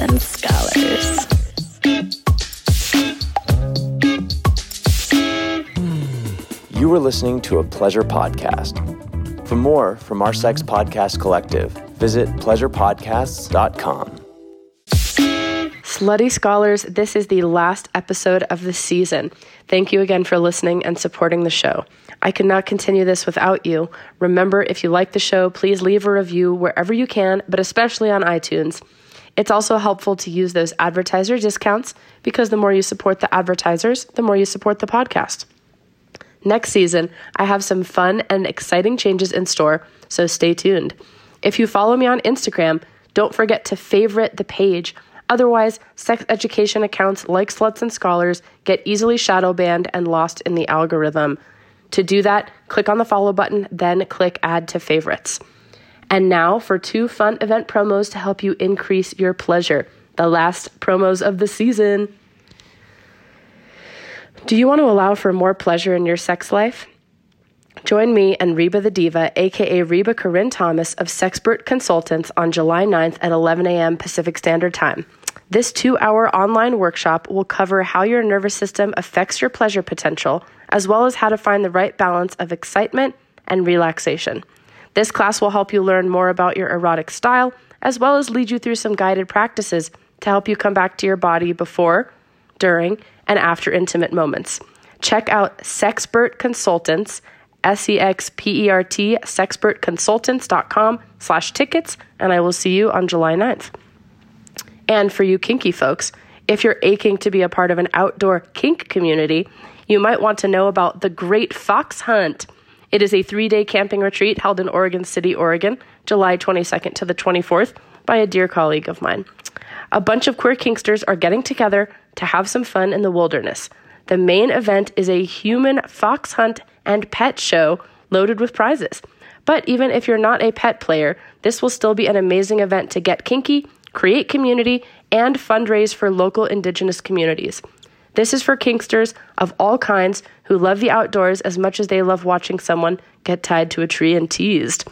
Sluts and Scholars. You were listening to a pleasure podcast. For more from our sex podcast collective, visit pleasurepodcasts.com. Slutty Scholars, this is the last episode of the season. Thank you again for listening and supporting the show. I could not continue this without you. Remember, if you like the show, please leave a review wherever you can, but especially on iTunes. It's also helpful to use those advertiser discounts because the more you support the advertisers, the more you support the podcast. Next season, I have some fun and exciting changes in store, so stay tuned. If you follow me on Instagram, don't forget to favorite the page. Otherwise, sex education accounts like Sluts and Scholars get easily shadow banned and lost in the algorithm. To do that, click on the follow button, then click add to favorites. And now for two fun event promos to help you increase your pleasure. The last promos of the season. Do you want to allow for more pleasure in your sex life? Join me and Reba the Diva, aka Reba Corinne Thomas of Sexpert Consultants, on July 9th at 11 a.m. Pacific Standard Time. This two hour online workshop will cover how your nervous system affects your pleasure potential, as well as how to find the right balance of excitement and relaxation. This class will help you learn more about your erotic style, as well as lead you through some guided practices to help you come back to your body before, during, and after intimate moments. Check out Sexpert Consultants, S-E-X-P-E-R-T, sexpertconsultants.com slash tickets, and I will see you on July 9th. And for you kinky folks, if you're aching to be a part of an outdoor kink community, you might want to know about the Great Fox Hunt. It is a three day camping retreat held in Oregon City, Oregon, July 22nd to the 24th, by a dear colleague of mine. A bunch of queer kinksters are getting together to have some fun in the wilderness. The main event is a human fox hunt and pet show loaded with prizes. But even if you're not a pet player, this will still be an amazing event to get kinky, create community, and fundraise for local indigenous communities. This is for kinksters of all kinds who love the outdoors as much as they love watching someone get tied to a tree and teased.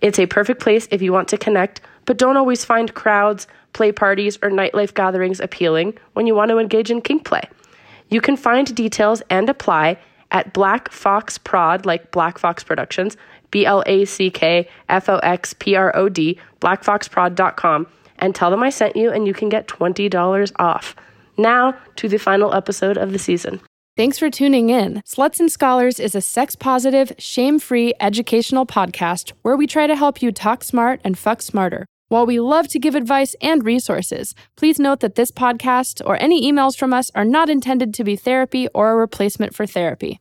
It's a perfect place if you want to connect, but don't always find crowds, play parties, or nightlife gatherings appealing when you want to engage in kink play. You can find details and apply at Black Fox Prod, like Black Fox Productions, B L A C K F O X P R O D, blackfoxprod.com, and tell them I sent you, and you can get $20 off. Now to the final episode of the season. Thanks for tuning in. Sluts and Scholars is a sex positive, shame free educational podcast where we try to help you talk smart and fuck smarter. While we love to give advice and resources, please note that this podcast or any emails from us are not intended to be therapy or a replacement for therapy.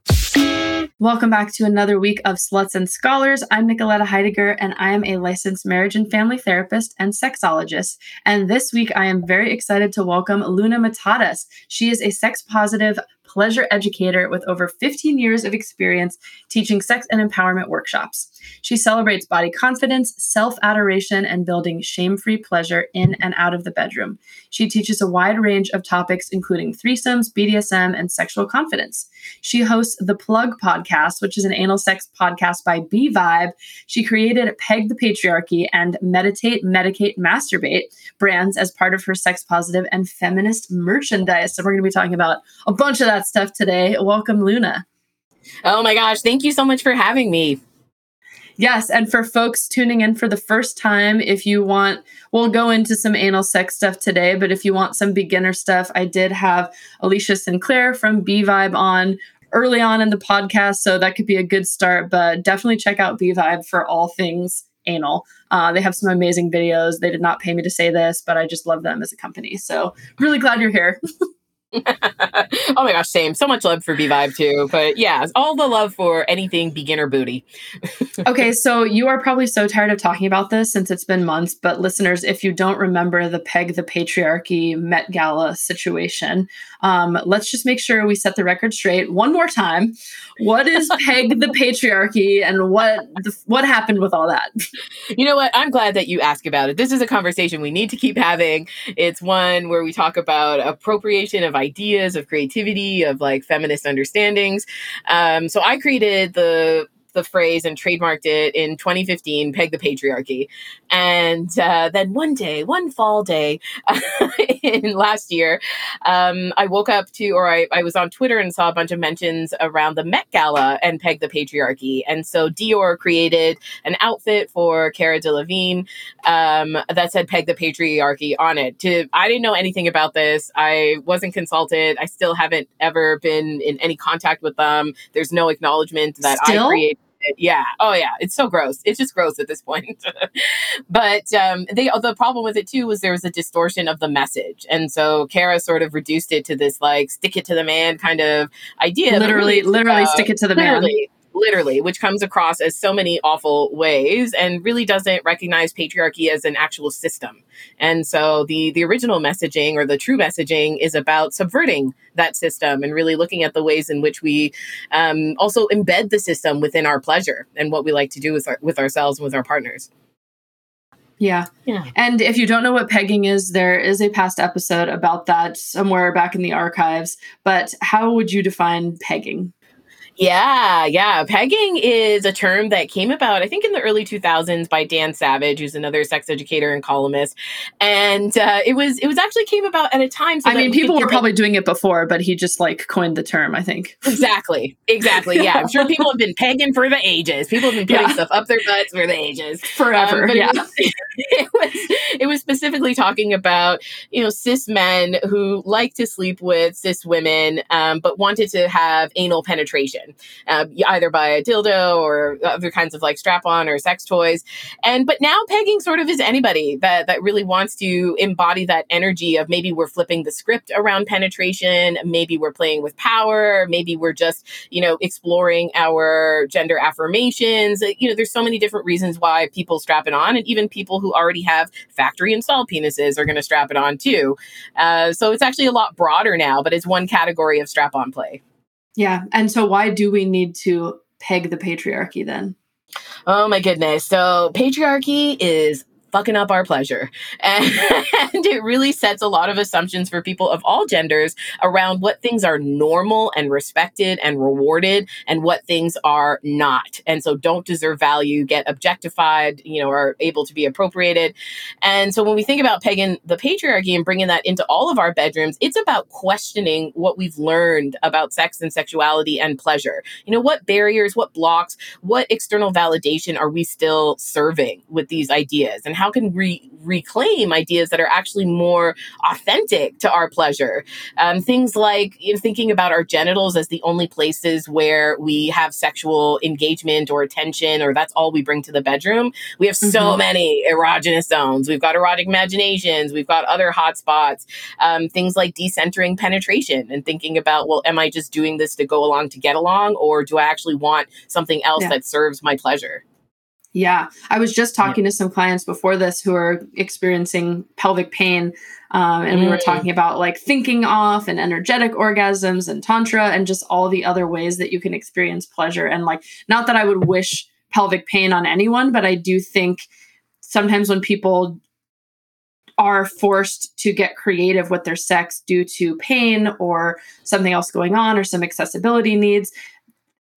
Welcome back to another week of Sluts and Scholars. I'm Nicoletta Heidegger, and I am a licensed marriage and family therapist and sexologist. And this week, I am very excited to welcome Luna Matatas. She is a sex positive pleasure educator with over 15 years of experience teaching sex and empowerment workshops. She celebrates body confidence, self adoration, and building shame free pleasure in and out of the bedroom. She teaches a wide range of topics, including threesomes, BDSM, and sexual confidence. She hosts the Plug podcast, which is an anal sex podcast by B Vibe. She created Peg the Patriarchy and Meditate, Medicate, Masturbate brands as part of her sex positive and feminist merchandise. So we're going to be talking about a bunch of that stuff today. Welcome, Luna. Oh my gosh. Thank you so much for having me. Yes. And for folks tuning in for the first time, if you want, we'll go into some anal sex stuff today, but if you want some beginner stuff, I did have Alicia Sinclair from B Vibe on early on in the podcast. So that could be a good start, but definitely check out B Vibe for all things anal. Uh, they have some amazing videos. They did not pay me to say this, but I just love them as a company. So really glad you're here. oh my gosh, same. So much love for B Vibe too. But yeah, all the love for anything beginner booty. okay, so you are probably so tired of talking about this since it's been months, but listeners, if you don't remember the Peg the Patriarchy Met Gala situation, um, let's just make sure we set the record straight one more time. What is Peg the Patriarchy and what the, what happened with all that? You know what? I'm glad that you ask about it. This is a conversation we need to keep having. It's one where we talk about appropriation of ideas, of creativity, of like feminist understandings. Um, so I created the the phrase and trademarked it in 2015, peg the patriarchy. And uh, then one day, one fall day in last year, um, I woke up to, or I, I was on Twitter and saw a bunch of mentions around the Met Gala and peg the patriarchy. And so Dior created an outfit for Cara Delevingne um, that said peg the patriarchy on it. To I didn't know anything about this. I wasn't consulted. I still haven't ever been in any contact with them. There's no acknowledgement that Still? I created. It. Yeah. Oh, yeah. It's so gross. It's just gross at this point. but um, they the problem with it too was there was a distortion of the message, and so Cara sort of reduced it to this like stick it to the man kind of idea. but literally, literally about- stick it to the man. Literally literally which comes across as so many awful ways and really doesn't recognize patriarchy as an actual system and so the the original messaging or the true messaging is about subverting that system and really looking at the ways in which we um, also embed the system within our pleasure and what we like to do with our, with ourselves and with our partners Yeah. Yeah. And if you don't know what pegging is, there is a past episode about that somewhere back in the archives. But how would you define pegging? Yeah, yeah. Pegging is a term that came about, I think, in the early 2000s by Dan Savage, who's another sex educator and columnist. And uh, it was it was actually came about at a time. So I mean, people were probably doing it before, but he just like coined the term, I think. exactly, exactly. Yeah, I'm sure people have been pegging for the ages. People have been putting Yeah. stuff up their butts for the ages. Forever. Um, yeah. it, was, it was it was specifically talking about you know cis men who like to sleep with cis women, um, but wanted to have anal penetration, uh, either by a dildo or other kinds of like strap on or sex toys. And but now pegging sort of is anybody that that really wants to embody that energy of maybe we're flipping the script around penetration, maybe we're playing with power, maybe we're just you know exploring our gender affirmations. You know, there's so many different reasons why people strap it on, and even people who already have factory installed penises are going to strap it on too. Uh, so it's actually a lot broader now, but it's one category of strap on play. Yeah. And so, why do we need to peg the patriarchy then? Oh my goodness. So patriarchy is fucking up our pleasure. And, and it really sets a lot of assumptions for people of all genders around what things are normal and respected and rewarded and what things are not. And so don't deserve value, get objectified, you know, are able to be appropriated. And so when we think about pegging the patriarchy and bringing that into all of our bedrooms, it's about questioning what we've learned about sex and sexuality and pleasure. You know, what barriers, what blocks, what external validation are we still serving with these ideas? And how can we reclaim ideas that are actually more authentic to our pleasure? Um, things like you know, thinking about our genitals as the only places where we have sexual engagement or attention, or that's all we bring to the bedroom. We have so Mhm. many erogenous zones. We've got erotic imaginations. We've got other hotspots. Um, things like decentering penetration and thinking about, well, am I just doing this to go along to get along, or do I actually want something else Yeah. that serves my pleasure? Yeah. I was just talking to some clients before this who are experiencing pelvic pain. Um, and we were Mm. talking about like thinking off and energetic orgasms and tantra and just all the other ways that you can experience pleasure. And like, not that I would wish pelvic pain on anyone, but I do think sometimes when people are forced to get creative with their sex due to pain or something else going on or some accessibility needs,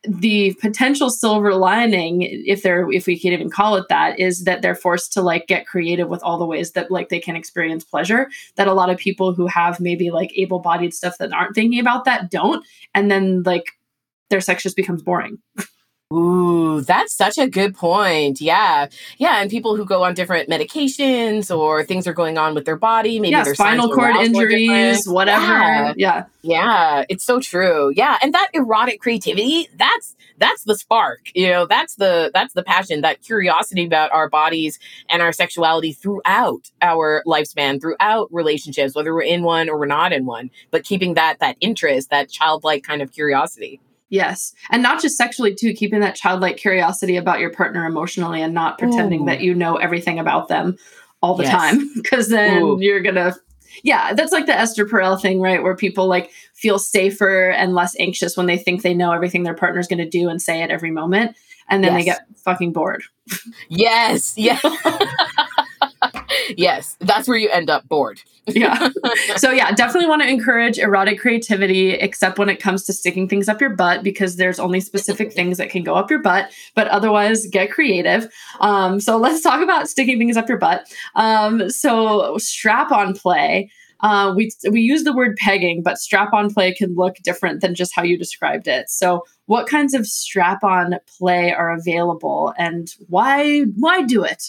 the potential silver lining if they're if we can even call it that is that they're forced to like get creative with all the ways that like they can experience pleasure that a lot of people who have maybe like able-bodied stuff that aren't thinking about that don't. And then like their sex just becomes boring Ooh, that's such a good point. Yeah. Yeah. And people who go on different medications or things are going on with their body, maybe yeah their spinal cord injuries whatever Yeah. yeah Yeah, it's so true. Yeah, and that erotic creativity, that's that's the spark. You know, that's the that's the passion, that curiosity about our bodies and our sexuality throughout our lifespan, throughout relationships, whether we're in one or we're not in one, but keeping that that interest, that childlike kind of curiosity. Yes. And not just sexually, too, keeping that childlike curiosity about your partner emotionally and not pretending Ooh. that you know everything about them all the Yes. time. Because then Ooh. you're going to, yeah, that's like the Esther Perel thing, right? Where people like feel safer and less anxious when they think they know everything their partner's going to do and say at every moment. And then they get fucking bored. Yes. Yeah. yes, that's where you end up bored. yeah. So yeah, definitely want to encourage erotic creativity, except when it comes to sticking things up your butt, because there's only specific things that can go up your butt. But otherwise, get creative. Um, so let's talk about sticking things up your butt. Um, so strap-on play. Uh, we we use the word pegging, but strap-on play can look different than just how you described it. So, what kinds of strap-on play are available, and why why do it?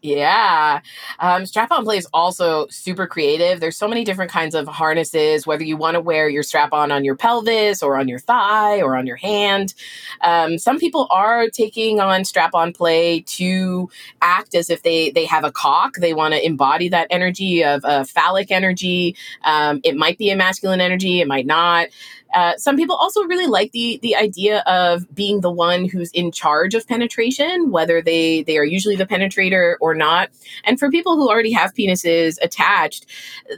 Yeah. Um, strap on play is also super creative. There's so many different kinds of harnesses, whether you want to wear your strap on on your pelvis or on your thigh or on your hand. Um, some people are taking on strap on play to act as if they, they have a cock. They want to embody that energy of a phallic energy. Um, it might be a masculine energy, it might not. Uh, some people also really like the the idea of being the one who's in charge of penetration, whether they they are usually the penetrator or not. And for people who already have penises attached,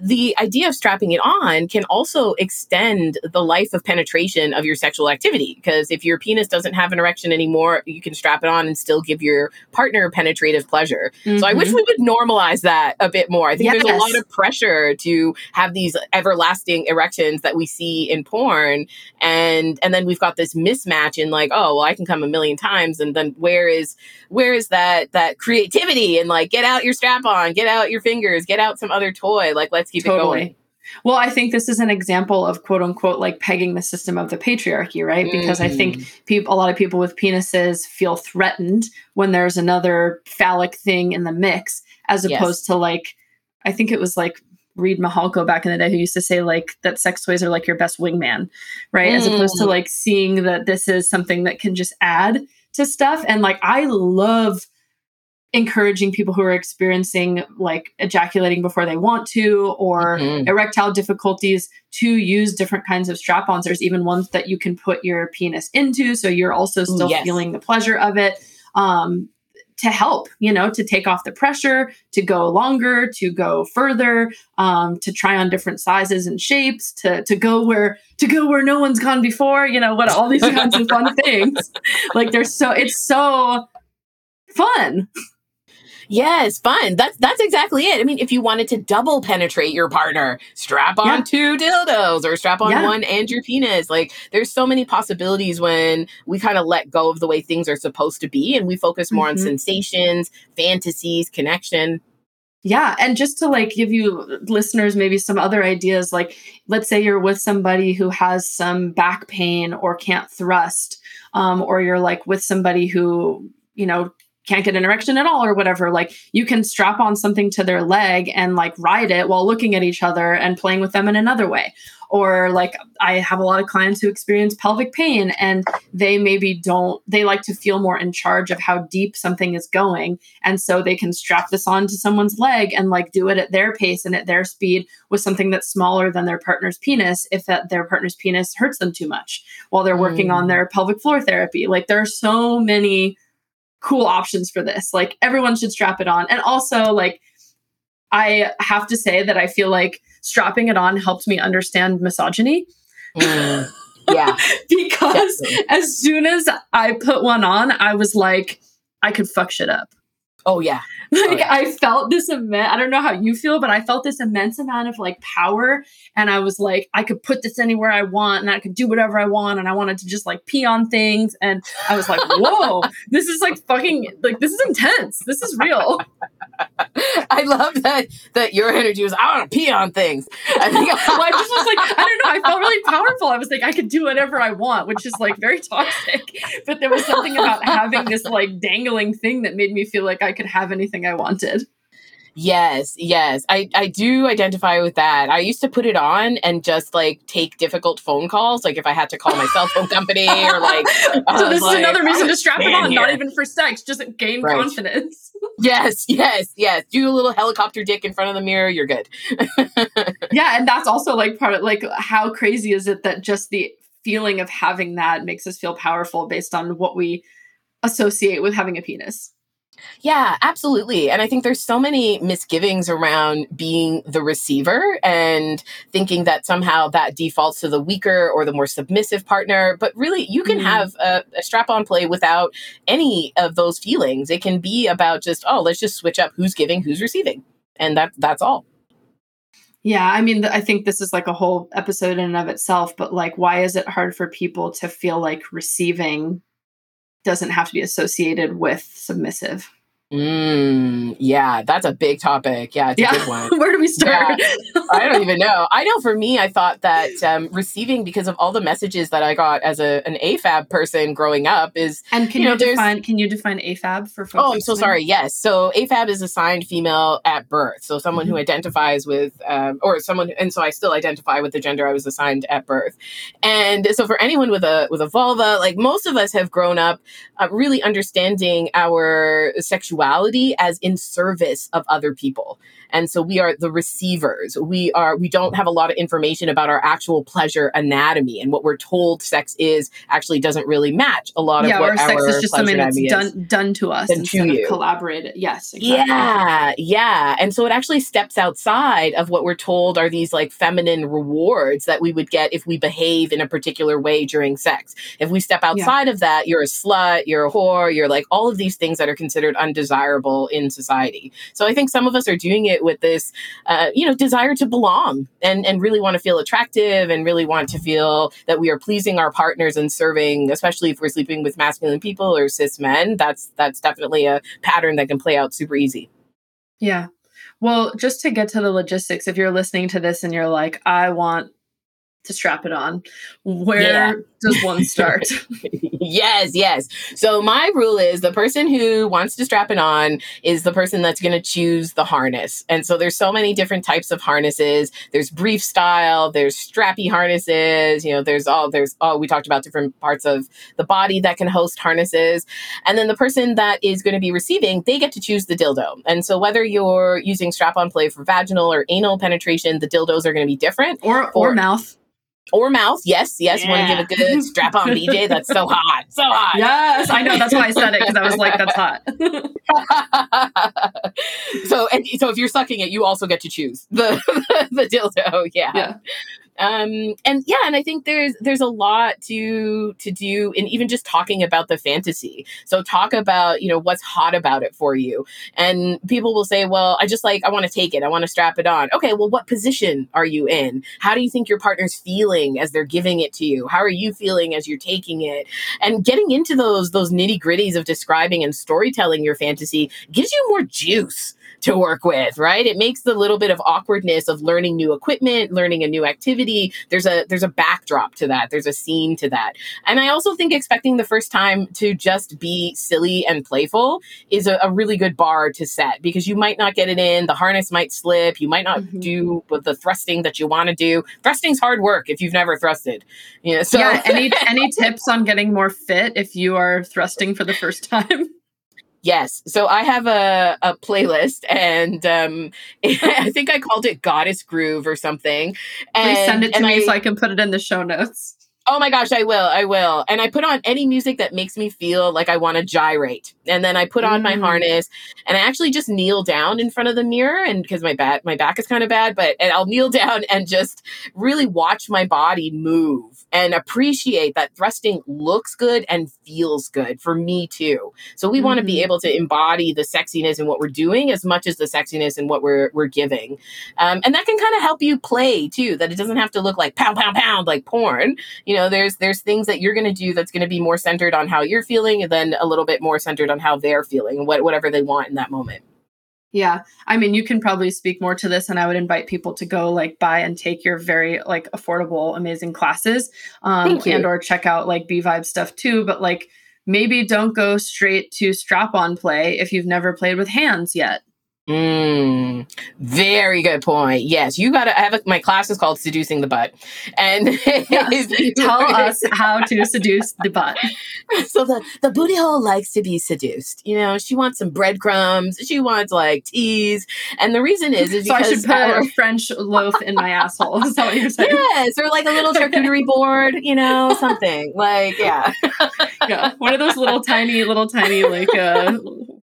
the idea of strapping it on can also extend the life of penetration of your sexual activity. Because if your penis doesn't have an erection anymore, you can strap it on and still give your partner penetrative pleasure. Mm-hmm. So I wish mm-hmm. we would normalize that a bit more. I think yes. there's a lot of pressure to have these everlasting erections that we see in porn and and then we've got this mismatch in like oh well i can come a million times and then where is where is that that creativity and like get out your strap on get out your fingers get out some other toy like let's keep totally. it going well, I think this is an example of quote unquote like pegging the system of the patriarchy, right? Because mm-hmm. I think mm-hmm. people, a lot of people with penises feel threatened when there's another phallic thing in the mix, as opposed yes. to like, I think it was like Reid Mihalko back in the day who used to say like that sex toys are like your best wingman, right? Mm. As opposed to mm. like seeing that this is something that can just add to stuff. And like I love encouraging people who are experiencing like ejaculating before they want to or mm-hmm. erectile difficulties to use different kinds of strap-ons. There's even ones that you can put your penis into so you're also still yes. feeling the pleasure of it. Um, to help, you know, to take off the pressure, to go longer, to go further, um, to try on different sizes and shapes, to to go where to go where no one's gone before, you know, what all these kinds of fun things. Like there's so it's so fun. Yes, fun. That's that's exactly it. I mean, if you wanted to double penetrate your partner, strap on yeah. two dildos or strap on yeah. one and your penis. Like there's so many possibilities when we kind of let go of the way things are supposed to be and we focus more mm-hmm. on sensations, fantasies, connection. Yeah, and just to like give you listeners maybe some other ideas like let's say you're with somebody who has some back pain or can't thrust um, or you're like with somebody who you know can't get an erection at all or whatever like you can strap on something to their leg and like ride it while looking at each other and playing with them in another way. Or like i have a lot of clients who experience pelvic pain and they maybe don't they like to feel more in charge of how deep something is going. And so they can strap this onto someone's leg and like do it at their pace and at their speed with something that's smaller than their partner's penis if that their partner's penis hurts them too much while they're working mm. on their pelvic floor therapy. Like there are so many cool options for this. Like everyone should strap it on. And also like I have to say that I feel like strapping it on helped me understand misogyny. Mm, yeah. because Definitely. as soon as I put one on, I was like, I could fuck shit up. Oh yeah. Like oh, yeah. I felt this immense I don't know how you feel, but I felt this immense amount of like power. And I was like, I could put this anywhere I want and I could do whatever I want. And I wanted to just like pee on things. And I was like, whoa, this is like fucking like this is intense. This is real. I love that that your energy was I want to pee on things. I think well, I just was like, I don't know, I felt really powerful. I was like, I could do whatever I want, which is like very toxic. But there was something about having this like dangling thing that made me feel like I could have anything I wanted. Yes, yes. I, I do identify with that. I used to put it on and just like take difficult phone calls, like if I had to call my cell phone company or like. so uh, this is another reason to strap it on, here. not even for sex, just gain right. confidence. yes, yes, yes. Do a little helicopter dick in front of the mirror, you're good. yeah, and that's also like part of like how crazy is it that just the feeling of having that makes us feel powerful based on what we associate with having a penis. Yeah, absolutely. And I think there's so many misgivings around being the receiver and thinking that somehow that defaults to the weaker or the more submissive partner. But really, you can mm. have a, a strap on play without any of those feelings. It can be about just, oh, let's just switch up who's giving, who's receiving and that that's all. Yeah, I mean, I think this is like a whole episode in and of itself, but like, why is it hard for people to feel like receiving doesn't have to be associated with submissive? Mm, yeah, that's a big topic. Yeah, it's yeah. a good one. Where do we start? Yeah. I don't even know. I know for me, I thought that um, receiving because of all the messages that I got as a an AFAB person growing up is. And can you, you, know, there's- define? Can you define AFAB for folks? Oh, I'm so listening? sorry. Yes. So AFAB is assigned female at birth. So someone who identifies with, um, or someone, and so I still identify with the gender I was assigned at birth. And so for anyone with a with a vulva, like most of us have grown up uh, really understanding our sexuality as in service of other people. And so we are the receivers. We are we don't have a lot of information about our actual pleasure anatomy and what we're told sex is actually doesn't really match a lot Yeah, of what or sex our is just something that's done done to us Done to you. of collaborated. Yes, exactly. Yeah, yeah. And so it actually steps outside of what we're told are these like feminine rewards that we would get if we behave in a particular way during sex. If we step outside of that, you're a slut, you're a whore, you're like all of these things that are considered undesirable in society. So I think some of us are doing it with this, uh, you know, desire to belong and, and really want to feel attractive and really want to feel that we are pleasing our partners and serving, especially if we're sleeping with masculine people or cis men. That's that's definitely a pattern that can play out super easy. Yeah. Well, just to get to the logistics, if you're listening to this and you're like, I want to strap it on, where Yeah. does one start? yes, yes. So my rule is the person who wants to strap it on is the person that's going to choose the harness. And so there's so many different types of harnesses. There's brief style, there's strappy harnesses, you know, there's all there's oh we talked about different parts of the body that can host harnesses. And then the person that is going to be receiving, they get to choose the dildo. And so whether you're using strap-on play for vaginal or anal penetration, the dildos are going to be different or or Or- mouth? Or mouth. Yes, yes, want to give a good strap-on BJ. That's so hot. So hot. Yes, I know. That's why I said it because I was like, that's hot. so and so if you're sucking it, you also get to choose the the dildo. Yeah. yeah. Um and yeah, and I think there's there's a lot to to do in even just talking about the fantasy. So talk about, you know, what's hot about it for you. And people will say, "Well, I just like I want to take it. I want to strap it on." Okay, well what position are you in? How do you think your partner's feeling as they're giving it to you? How are you feeling as you're taking it? And getting into those those nitty-gritties of describing and storytelling your fantasy gives you more juice to work with, right? It makes the little bit of awkwardness of learning new equipment, learning a new activity. There's a there's a backdrop to that. There's a scene to that. And I also think expecting the first time to just be silly and playful is a, a really good bar to set because you might not get it in. The harness might slip. You might not Mhm. do the thrusting that you want to do. Thrusting's hard work if you've never thrusted. You know, so yeah. Any any tips on getting more fit if you are thrusting for the first time? Yes. So I have a, a playlist and um, I think I called it Goddess Groove or something. And, Please send it to me I- so I can put it in the show notes. Oh my gosh, I will. I will. And I put on any music that makes me feel like I want to gyrate. And then I put on my Mm. harness and I actually just kneel down in front of the mirror and because my back my back is kind of bad, but and I'll kneel down and just really watch my body move and appreciate that thrusting looks good and feels good for me too. So we want to be able to embody the sexiness in what we're doing as much as the sexiness in what we're we're giving. Um, and that can kind of help you play too, that it doesn't have to look like pound, pound, pound like porn you know there's there's things that you're going to do that's going to be more centered on how you're feeling and then a little bit more centered on how they're feeling and what, whatever they want in that moment Yeah. I mean, you can probably speak more to this, and I would invite people to go like buy and take your very like affordable, amazing classes. Um and or check out like B Vibe stuff too. But like maybe don't go straight to strap on play if you've never played with hands yet. Mm, very good point. Yes, you got to. I have a, my class is called seducing the butt, and you- Tell us how to seduce the butt. so the the booty hole likes to be seduced. You know, she wants some breadcrumbs. She wants like teas, and the reason is is So I should put our- a French loaf in my asshole. Is that what you're saying? yes, or like a little charcuterie board. You know, something like yeah. Yeah. One of those little tiny, little tiny like uh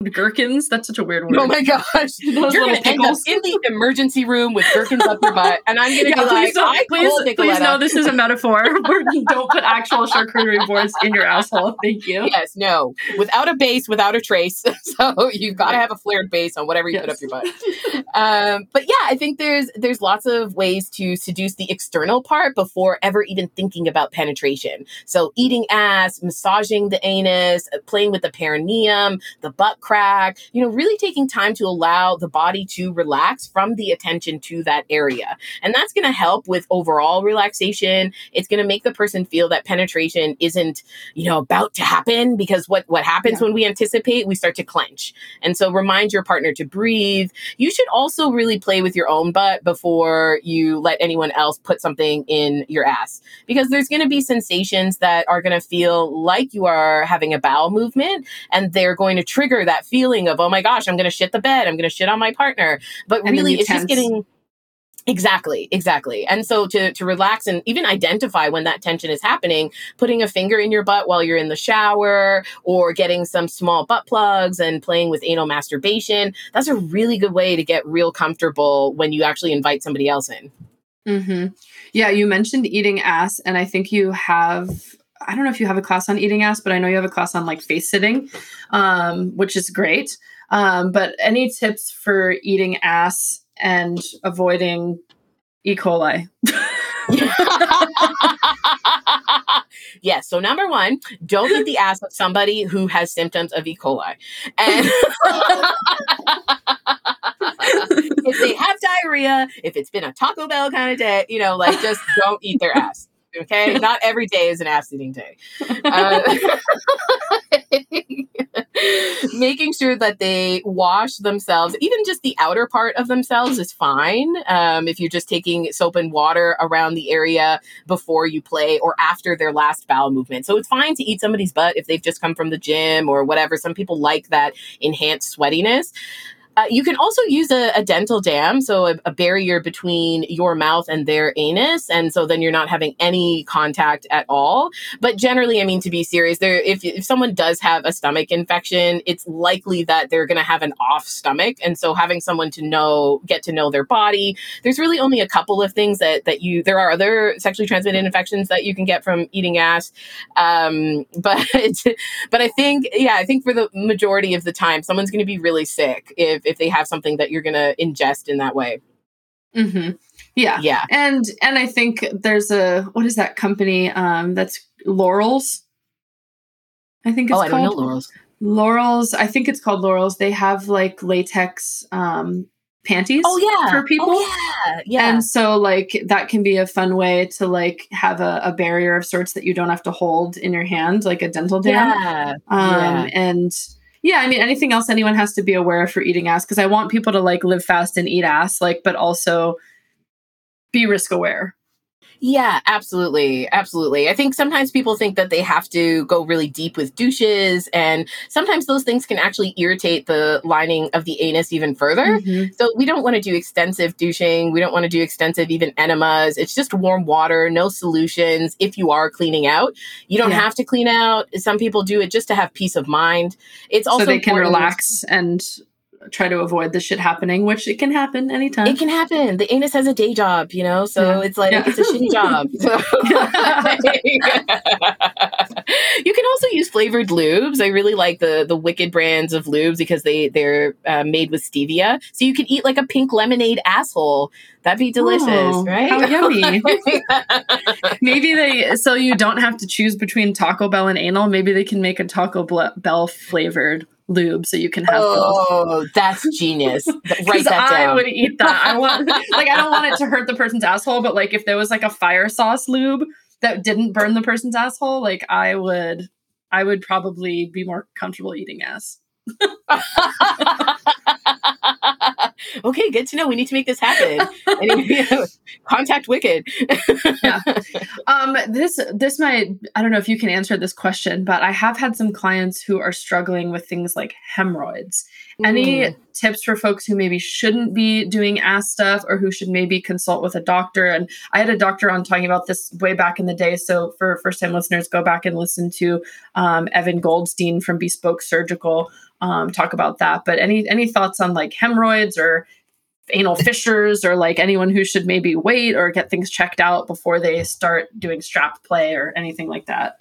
gherkins. That's such a weird word. Oh my gosh. Those You're little going end up pickles. in the emergency room with gherkins up your butt. And I'm going to Yeah, be please, like, don't, I please, told please Nicoletta. know this is a metaphor. We're- don't put actual charcuterie boards in your asshole. Thank you. Yes, no. Without a base, without a trace. so you've got to have a flared base on whatever you put up your butt. Um, but yeah, I think there's there's lots of ways to seduce the external part before ever even thinking about penetration. So eating ass, massaging the anus, uh, playing with the perineum, the butt crack, you know, really taking time to allow the body to relax from the attention to that area. And that's going to help with overall relaxation. It's going to make the person feel that penetration isn't you know about to happen because what what happens Yeah. when we anticipate we start to clench and so remind your partner to breathe you should also really play with your own butt before you let anyone else put something in your ass because there's going to be sensations that are going to feel like you are having a bowel movement and they're going to trigger that feeling of oh my gosh i'm going to shit the bed i'm going to shit on my partner but And really it's just getting Exactly, exactly. And so to to relax and even identify when that tension is happening, putting a finger in your butt while you're in the shower or getting some small butt plugs and playing with anal masturbation, that's a really good way to get real comfortable when you actually invite somebody else in. hmm Yeah, you mentioned eating ass, and I think you have. I don't know if you have a class on eating ass, but I know you have a class on like face sitting, um, which is great. Um, but any tips for eating ass and avoiding E. coli? yes. So number one, don't eat the ass of somebody who has symptoms of E. coli. And if they have diarrhea, if it's been a Taco Bell kind of day, you know, like just don't eat their ass. Okay, not every day is an ass eating day. Uh, making sure that they wash themselves, even just the outer part of themselves, is fine. Um, if you're just taking soap and water around the area before you play or after their last bowel movement. So it's fine to eat somebody's butt if they've just come from the gym or whatever. Some people like that enhanced sweatiness. Uh, you can also use a, a dental dam, so a, a barrier between your mouth and their anus, and so then you're not having any contact at all. But generally, I mean, to be serious, there if if someone does have a stomach infection, it's likely that they're going to have an off stomach, and so having someone to know get to know their body. There's really only a couple of things that that you. There are other sexually transmitted infections that you can get from eating ass, um, but but I think yeah, I think for the majority of the time, someone's going to be really sick if if they have something that you're going to ingest in that way. hmm Yeah. Yeah. And and I think there's a what is that company um that's Lorals? I think it's oh, I called don't know, Lorals. Lorals. I think it's called Lorals. They have like latex um panties. Oh yeah, for people. Oh, yeah, yeah. And so like that can be a fun way to like have a, a barrier of sorts that you don't have to hold in your hand, like a dental dam. yeah. Um yeah. and yeah, I mean anything else anyone has to be aware of for eating ass because I want people to like live fast and eat ass, like, but also be risk aware. Yeah, absolutely. Absolutely. I think sometimes people think that they have to go really deep with douches, and sometimes those things can actually irritate the lining of the anus even further. Mhm. So we don't want to do extensive douching. We don't want to do extensive even enemas. It's just warm water, no solutions. If you are cleaning out, you don't Yeah. have to clean out. Some people do it just to have peace of mind. It's also so they can important- relax and try to avoid the shit happening, which it can happen anytime. It can happen. The anus has a day job, you know, so Yeah. it's like Yeah. it's a shitty job. You can also use flavored lubes. I really like the the Wicked brands of lubes because they they're uh, made with stevia, so you could eat like a pink lemonade asshole. That'd be delicious, Oh, right? How yummy. maybe they so you don't have to choose between Taco Bell and anal. Maybe they can make a Taco Bell flavored lube so you can have oh, that's genius. Write that I down. would eat that. I want like I don't want it to hurt the person's asshole, but like if there was like a fire sauce lube that didn't burn the person's asshole, like I would I would probably be more comfortable eating ass. okay, good to know. We need to make this happen. Contact Wicked. Um, this this might I don't know if you can answer this question, but I have had some clients who are struggling with things like hemorrhoids. Any Mm. tips for folks who maybe shouldn't be doing ass stuff or who should maybe consult with a doctor? And I had a doctor on talking about this way back in the day. So for first time listeners, go back and listen to um, Evan Goldstein from Bespoke Surgical um, talk about that. But any any thoughts on like hemorrhoids or anal fissures or like anyone who should maybe wait or get things checked out before they start doing strap play or anything like that?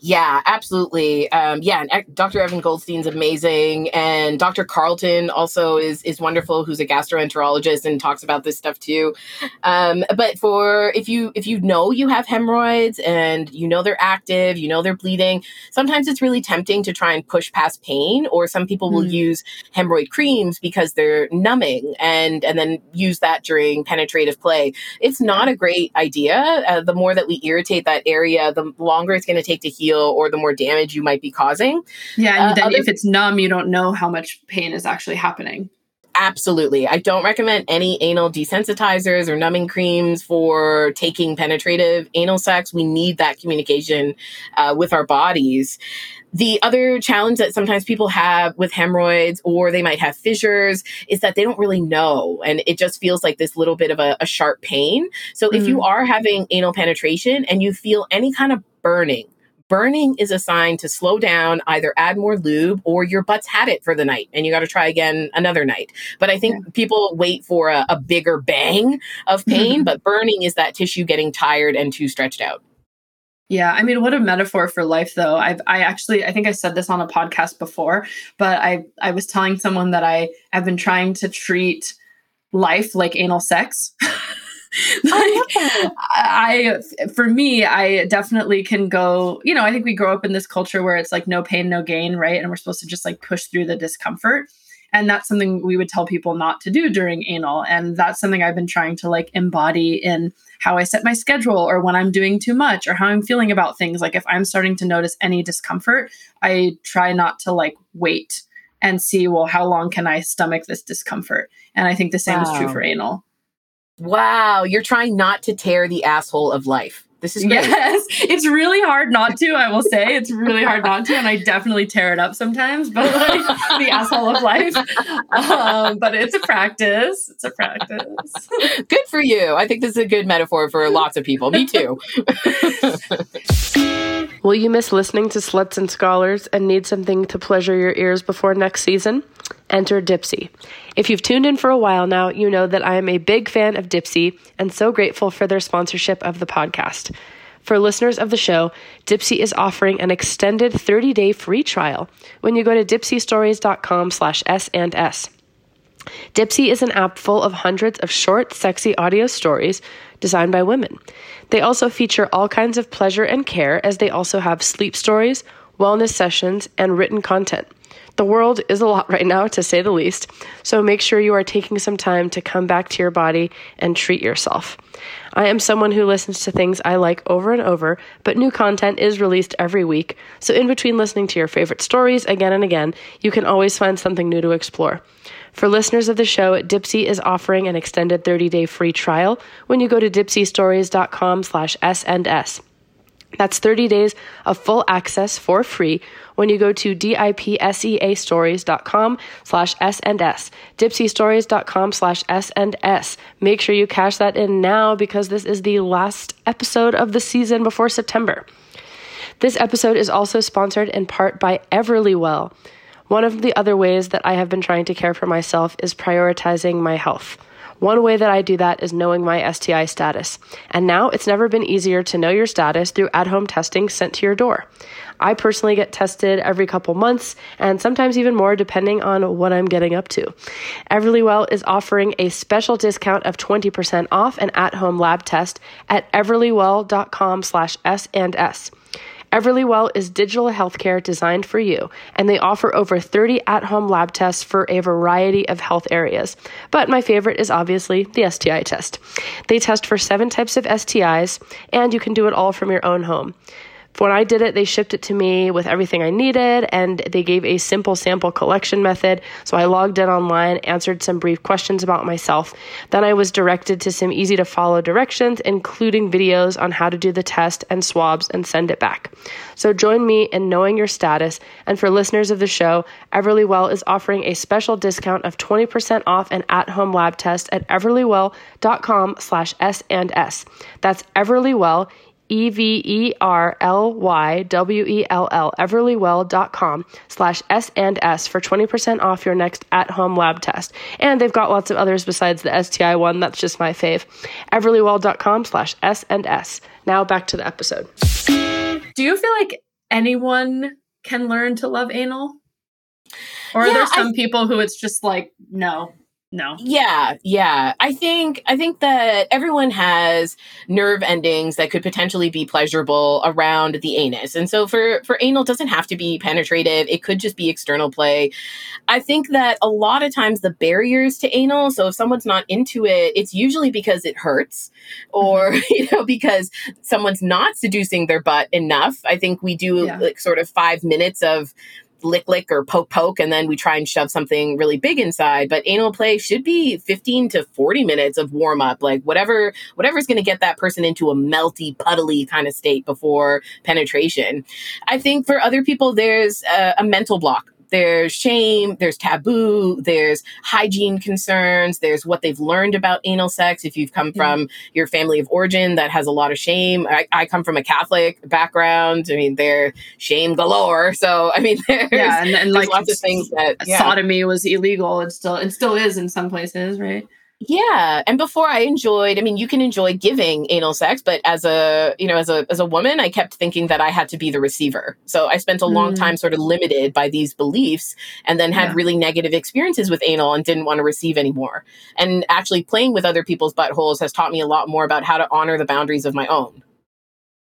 Yeah, absolutely. Um, yeah, Dr. Evan Goldstein's amazing, and Dr. Carlton also is is wonderful. Who's a gastroenterologist and talks about this stuff too. Um, but for if you if you know you have hemorrhoids and you know they're active, you know they're bleeding, sometimes it's really tempting to try and push past pain. Or some people will mm. use hemorrhoid creams because they're numbing, and and then use that during penetrative play. It's not a great idea. Uh, the more that we irritate that area, the longer it's going to take to heal or the more damage you might be causing. Yeah, and uh, then if it's numb, you don't know how much pain is actually happening. Absolutely. I don't recommend any anal desensitizers or numbing creams for taking penetrative anal sex. We need that communication uh, with our bodies. The other challenge that sometimes people have with hemorrhoids or they might have fissures is that they don't really know. And it just feels like this little bit of a, a sharp pain. So mm-hmm. if you mm. are having anal penetration and you feel any kind of burning, burning is a sign to slow down, either add more lube or your butt's had it for the night and you got to try again another night. But I think yeah. people wait for a, a, bigger bang of pain, but burning is that tissue getting tired and too stretched out. Yeah, I mean, what a metaphor for life, though. I've, I actually, I think I said this on a podcast before, but I, I was telling someone that I have been trying to treat life like anal sex. Oh, I, I, for me, I definitely can go, you know, I think we grow up in this culture where it's like no pain, no gain, right? And we're supposed to just like push through the discomfort. And that's something we would tell people not to do during anal. And that's something I've been trying to like embody in how I set my schedule or when I'm doing too much or how I'm feeling about things. Like if I'm starting to notice any discomfort, I try not to like wait and see, well, how long can I stomach this discomfort? And I think the same wow. is true for anal. Wow, you're trying not to tear the asshole of life. This is great. yes, it's really hard not to. I will say it's really hard not to, and I definitely tear it up sometimes. But like the asshole of life, um, but it's a practice. It's a practice. good for you. I think this is a good metaphor for lots of people. Me too. Will you miss listening to Sluts and Scholars and need something to pleasure your ears before next season? Enter Dipsea. If you've tuned in for a while now, you know that I am a big fan of Dipsea and so grateful for their sponsorship of the podcast. For listeners of the show, Dipsea is offering an extended 30-day free trial when you go to dipseastories.com slash S and S. Dipsea is an app full of hundreds of short, sexy audio stories designed by women. They also feature all kinds of pleasure and care as they also have sleep stories, wellness sessions, and written content. The world is a lot right now, to say the least, so make sure you are taking some time to come back to your body and treat yourself. I am someone who listens to things I like over and over, but new content is released every week, so in between listening to your favorite stories again and again, you can always find something new to explore. For listeners of the show, Dipsea is offering an extended 30-day free trial when you go to dipseastories.com slash S&S. That's 30 days of full access for free when you go to dipseastories.com slash S&S, dipseastories.com slash S&S. Make sure you cash that in now because this is the last episode of the season before September. This episode is also sponsored in part by Everlywell. One of the other ways that I have been trying to care for myself is prioritizing my health. One way that I do that is knowing my STI status. And now it's never been easier to know your status through at home testing sent to your door. I personally get tested every couple months and sometimes even more depending on what I'm getting up to. Everlywell is offering a special discount of 20% off an at-home lab test at everlywell.com slash S and S. Everlywell is digital healthcare designed for you, and they offer over 30 at home lab tests for a variety of health areas. But my favorite is obviously the STI test. They test for seven types of STIs, and you can do it all from your own home when I did it, they shipped it to me with everything I needed and they gave a simple sample collection method. So I logged in online, answered some brief questions about myself. Then I was directed to some easy to follow directions, including videos on how to do the test and swabs and send it back. So join me in knowing your status. And for listeners of the show, Everlywell is offering a special discount of 20% off an at-home lab test at everlywell.com slash S and S. That's Everlywell, E V E R L Y W E L L, everlywell.com slash S and S for 20% off your next at home lab test. And they've got lots of others besides the STI one. That's just my fave. Everlywell.com slash S and S. Now back to the episode. Do you feel like anyone can learn to love anal? Or are Yeah, there some I- people who it's just like, no, no? Yeah, yeah. I think I think that everyone has nerve endings that could potentially be pleasurable around the anus. And so for for anal it doesn't have to be penetrative. It could just be external play. I think that a lot of times the barriers to anal, so if someone's not into it, it's usually because it hurts or mm-hmm. you know because someone's not seducing their butt enough. I think we do Yeah. like sort of 5 minutes of lick lick or poke poke and then we try and shove something really big inside. But anal play should be 15 to 40 minutes of warm up like whatever whatever's going to get that person into a melty puddly kind of state before penetration. I think for other people there's a, a mental block there's shame, there's taboo, there's hygiene concerns, there's what they've learned about anal sex. If you've come Yeah. from your family of origin that has a lot of shame, I, I come from a Catholic background. I mean, they're shame galore. So, I mean, there's, Yeah, and, and there's like lots of things that, yeah. sodomy was illegal. It still it still is in some places, right? Yeah, and before I enjoyed, I mean, you can enjoy giving anal sex, but as a, you know, as a as a woman, I kept thinking that I had to be the receiver. So I spent a long Mm. time sort of limited by these beliefs and then had Yeah. really negative experiences with anal and didn't want to receive anymore. And actually playing with other people's buttholes has taught me a lot more about how to honor the boundaries of my own.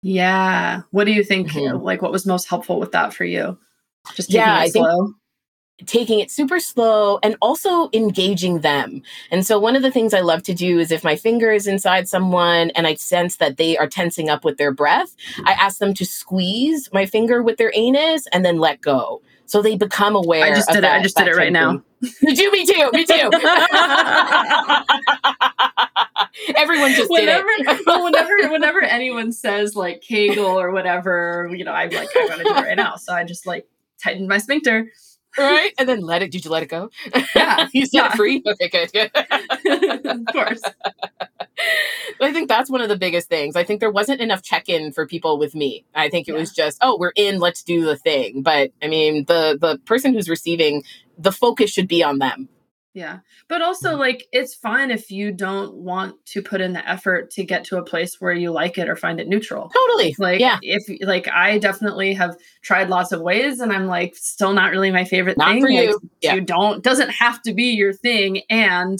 Yeah. What do you think? Mhm. Like, what was most helpful with that for you? Just Yeah, I think- slow. Taking it super slow and also engaging them. And so one of the things I love to do is if my finger is inside someone and I sense that they are tensing up with their breath, I mm-hmm. ask them to squeeze my finger with their anus and then let go. So they become aware. I just did it. I just did it right now. Did you? Me too. Me too. Everyone just whenever, did it. well, whenever, whenever anyone says like Kegel or whatever, you know, I'm like, I want to do it right now. So I just like tightened my sphincter. Right? And then let it. Did you let it go? Yeah. you set Yeah. it free. Okay, good. good. of course. I think that's one of the biggest things. I think there wasn't enough check in for people with me. I think it was just, oh, we're in, let's do the thing. But I mean, the the person who's receiving, the focus should be on them. Yeah. But also, mm. like, it's fine if you don't want to put in the effort to get to a place where you like it or find it neutral. Totally. Like, yeah. if, like, I definitely have tried lots of ways and I'm like, still not really my favorite Not thing. for Like, you. Yeah. You don't, doesn't have to be your thing. And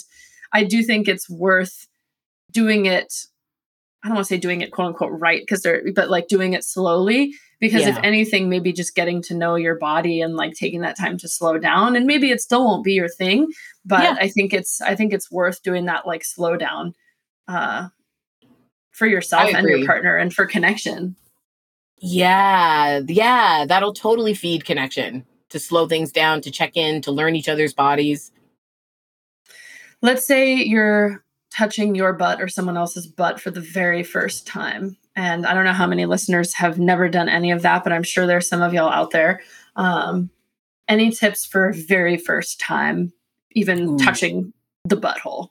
I do think it's worth doing it. I don't want to say doing it quote unquote right because they're, but like doing it slowly because if anything, maybe just getting to know your body and like taking that time to slow down and maybe it still won't be your thing, but Yeah. I think it's, I think it's worth doing that like slow down, uh, for yourself and your partner and for connection. Yeah. Yeah. That'll totally feed connection to slow things down, to check in, to learn each other's bodies. Let's say you're touching your butt or someone else's butt for the very first time. And I don't know how many listeners have never done any of that, but I'm sure there's some of y'all out there. Um, any tips for very first time, even Ooh. touching the butthole?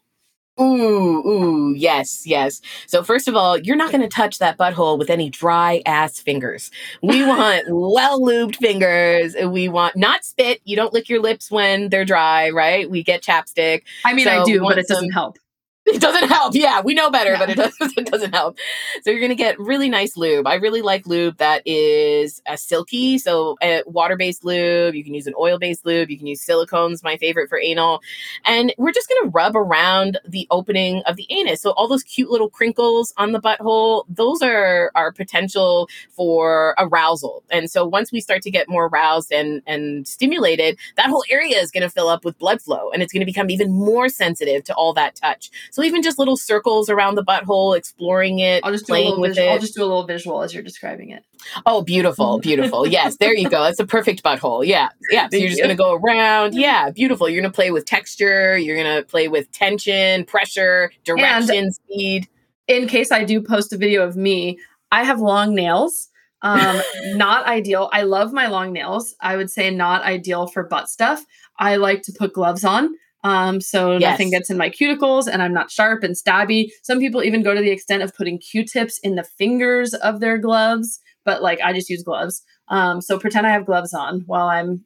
Ooh, ooh, yes, yes. So first of all, you're not going to touch that butthole with any dry ass fingers. We want well lubed fingers. We want not spit. You don't lick your lips when they're dry, right? We get chapstick. I mean, I So we do, but it doesn't help. It doesn't help. Yeah, we know better, but it doesn't, it doesn't help. So you're going to get really nice lube. I really like lube that is uh, silky. So uh, water-based lube. You can use an oil-based lube. You can use silicones, my favorite for anal. And we're just going to rub around the opening of the anus. So all those cute little crinkles on the butthole, those are our potential for arousal. And so once we start to get more aroused and and stimulated, that whole area is going to fill up with blood flow and it's going to become even more sensitive to all that touch. So even just little circles around the butthole, exploring it, I'll just do a playing with visual. it. I'll just do a little visual as you're describing it. Oh, beautiful, beautiful. yes, there you go. That's a perfect butthole. Yeah, yeah. So you're just going to go around. Yeah, beautiful. You're going to play with texture. You're going to play with tension, pressure, direction, speed. in case I do post a video of me, I have long nails. Um, not ideal. I love my long nails. I would say not ideal for butt stuff. I like to put gloves on Um, so Yes. nothing gets in my cuticles and I'm not sharp and stabby. Some people even go to the extent of putting Q-tips in the fingers of their gloves, but like I just use gloves. Um, so pretend I have gloves on while I'm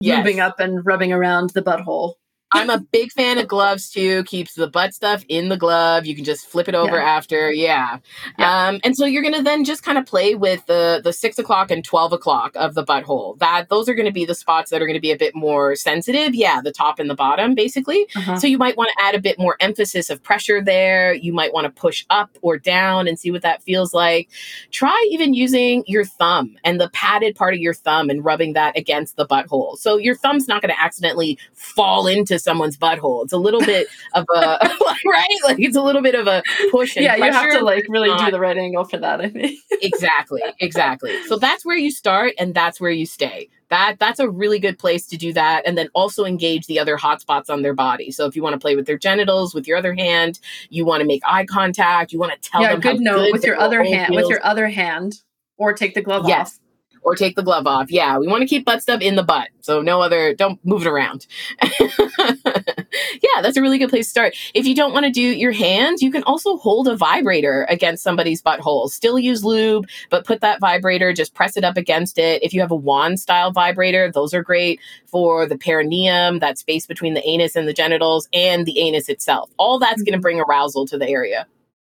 Yes. lubing up and rubbing around the butthole. I'm a big fan of gloves too. Keeps the butt stuff in the glove. You can just flip it over Yeah. after. Yeah. Yeah. Um, and so you're gonna then just kind of play with the the six o'clock and twelve o'clock of the butthole. That those are gonna be the spots that are gonna be a bit more sensitive. Yeah, the top and the bottom, basically. Uh-huh. So you might want to add a bit more emphasis of pressure there. You might want to push up or down and see what that feels like. Try even using your thumb and the padded part of your thumb and rubbing that against the butthole. So your thumb's not going to accidentally fall into someone's butthole. It's a little bit of a right, like it's a little bit of a push. And yeah, you have to like really do the right angle for that, I think. exactly, exactly. So that's where you start, and that's where you stay. That that's a really good place to do that, and then also engage the other hotspots on their body. So if you want to play with their genitals with your other hand, you want to make eye contact, you want to tell yeah, them good note with your other hand with your other hand or take the glove yes. off. Or take the glove off. Yeah, we want to keep butt stuff in the butt. So no other, don't move it around. yeah, that's a really good place to start. If you don't want to do your hands, you can also hold a vibrator against somebody's butthole. Still use lube, but put that vibrator, just press it up against it. If you have a wand style vibrator, those are great for the perineum, that space between the anus and the genitals, and the anus itself. All that's going to bring arousal to the area.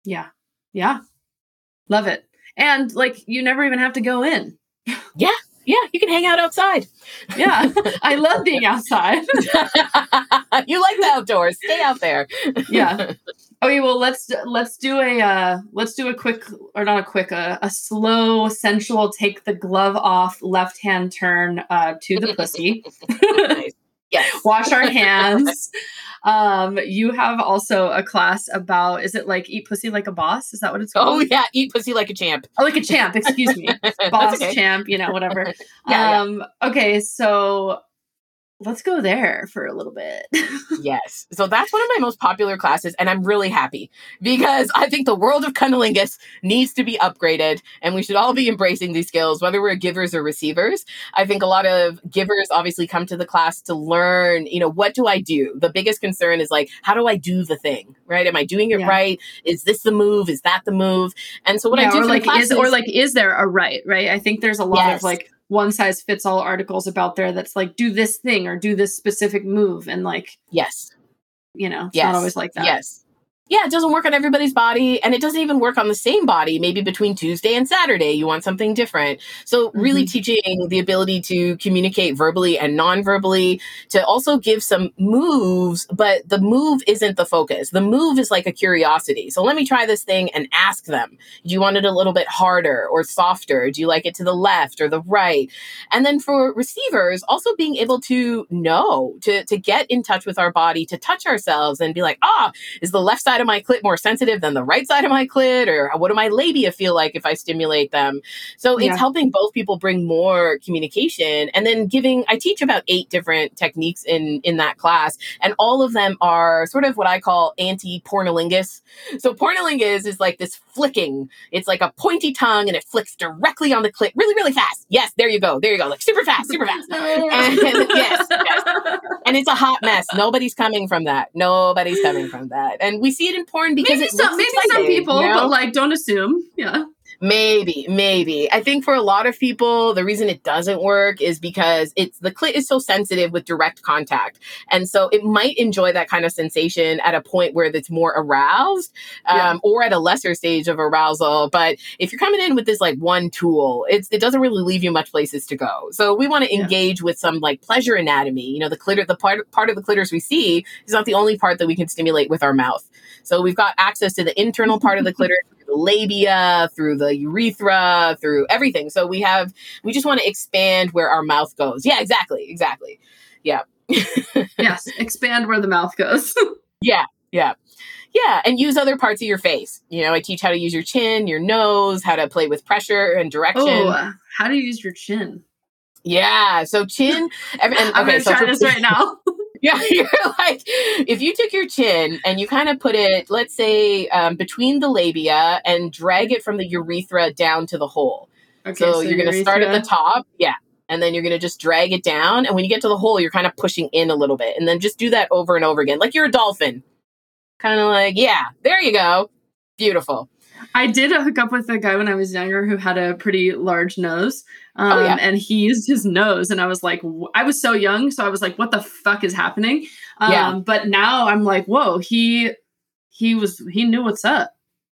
Yeah. Yeah. Love it. And like you never even have to go in. Yeah, yeah, you can hang out outside. Yeah. I love being outside. you like the outdoors. Stay out there. yeah. Okay, well let's let's do a uh let's do a quick or not a quick uh, a slow sensual take the glove off left hand turn uh to the pussy. Yes. Wash our hands. Um you have also a class about is it like eat pussy like a boss? Is that what it's called? Oh yeah, eat pussy like a champ. Oh, like a champ, excuse me. Boss okay. champ, you know, whatever. Yeah, yeah. um okay, so let's go there for a little bit. Yes. So that's one of my most popular classes, and I'm really happy because I think the world of cunnilingus needs to be upgraded, and we should all be embracing these skills, whether we're givers or receivers. I think a lot of givers obviously come to the class to learn, you know, what do I do? The biggest concern is like, how do I do the thing, right? Am I doing it Yeah. right? Is this the move? Is that the move? And so what I do or for like is or like is there a right, right? I think there's a lot Yes. of like one size fits all articles about there that's like do this thing or do this specific move and like, yes, you know, it's yes, not always like that. Yes. Yeah, it doesn't work on everybody's body and it doesn't even work on the same body. Maybe between Tuesday and Saturday, you want something different. So, really Mhm. teaching the ability to communicate verbally and non verbally, to also give some moves, but the move isn't the focus. The move is like a curiosity. So, let me try this thing and ask them Do you want it a little bit harder or softer? Do you like it to the left or the right? And then for receivers, also being able to know, to, to get in touch with our body, to touch ourselves and be like, ah, is the left side of my clit more sensitive than the right side of my clit? Or what do my labia feel like if I stimulate them? So it's Yeah. helping both people bring more communication and then giving, I teach about eight different techniques in, in that class. And all of them are sort of what I call anti-pornolingus. So pornolingus is like this flicking. It's like a pointy tongue and it flicks directly on the clit really, really fast. Yes, there you go. There you go. Like super fast, super fast. And yes, yes. And it's a hot mess. Nobody's coming from that. Nobody's coming from that. And we see it in porn because maybe it some looks maybe some people, you know? but like don't assume. Yeah. Maybe, maybe. I think for a lot of people, the reason it doesn't work is because it's the clit is so sensitive with direct contact. And so it might enjoy that kind of sensation at a point where it's more aroused um, Yeah. or at a lesser stage of arousal. But if you're coming in with this like one tool, it's, it doesn't really leave you much places to go. So we want to Yeah. engage with some like pleasure anatomy. You know, the clitor, the part, part of the clitoris we see is not the only part that we can stimulate with our mouth. So we've got access to the internal part of the clitoris, through the labia, through the urethra, through everything. So we have, we just want to expand where our mouth goes. Yeah, exactly, exactly. Yeah, yes. Expand where the mouth goes. yeah, yeah. Yeah, and use other parts of your face. You know, I teach how to use your chin, your nose, how to play with pressure and direction. oh, how do you use your chin? Yeah, so chin. and, I'm okay, gonna so try this right now. Yeah, you're like, if you took your chin and you kind of put it, let's say, um, between the labia and drag it from the urethra down to the hole. Okay, so, you're going to start at the top. Yeah. and then you're going to just drag it down. And when you get to the hole, you're kind of pushing in a little bit. And then just do that over and over again, like you're a dolphin. Kind of like, yeah, there you go. Beautiful. I did hook up with a guy when I was younger who had a pretty large nose. Um, Oh, yeah. And he used his nose, and I was like, I was so young, so I was like, what the fuck is happening? Um, Yeah. But now I'm like, whoa, he he was he knew what's up.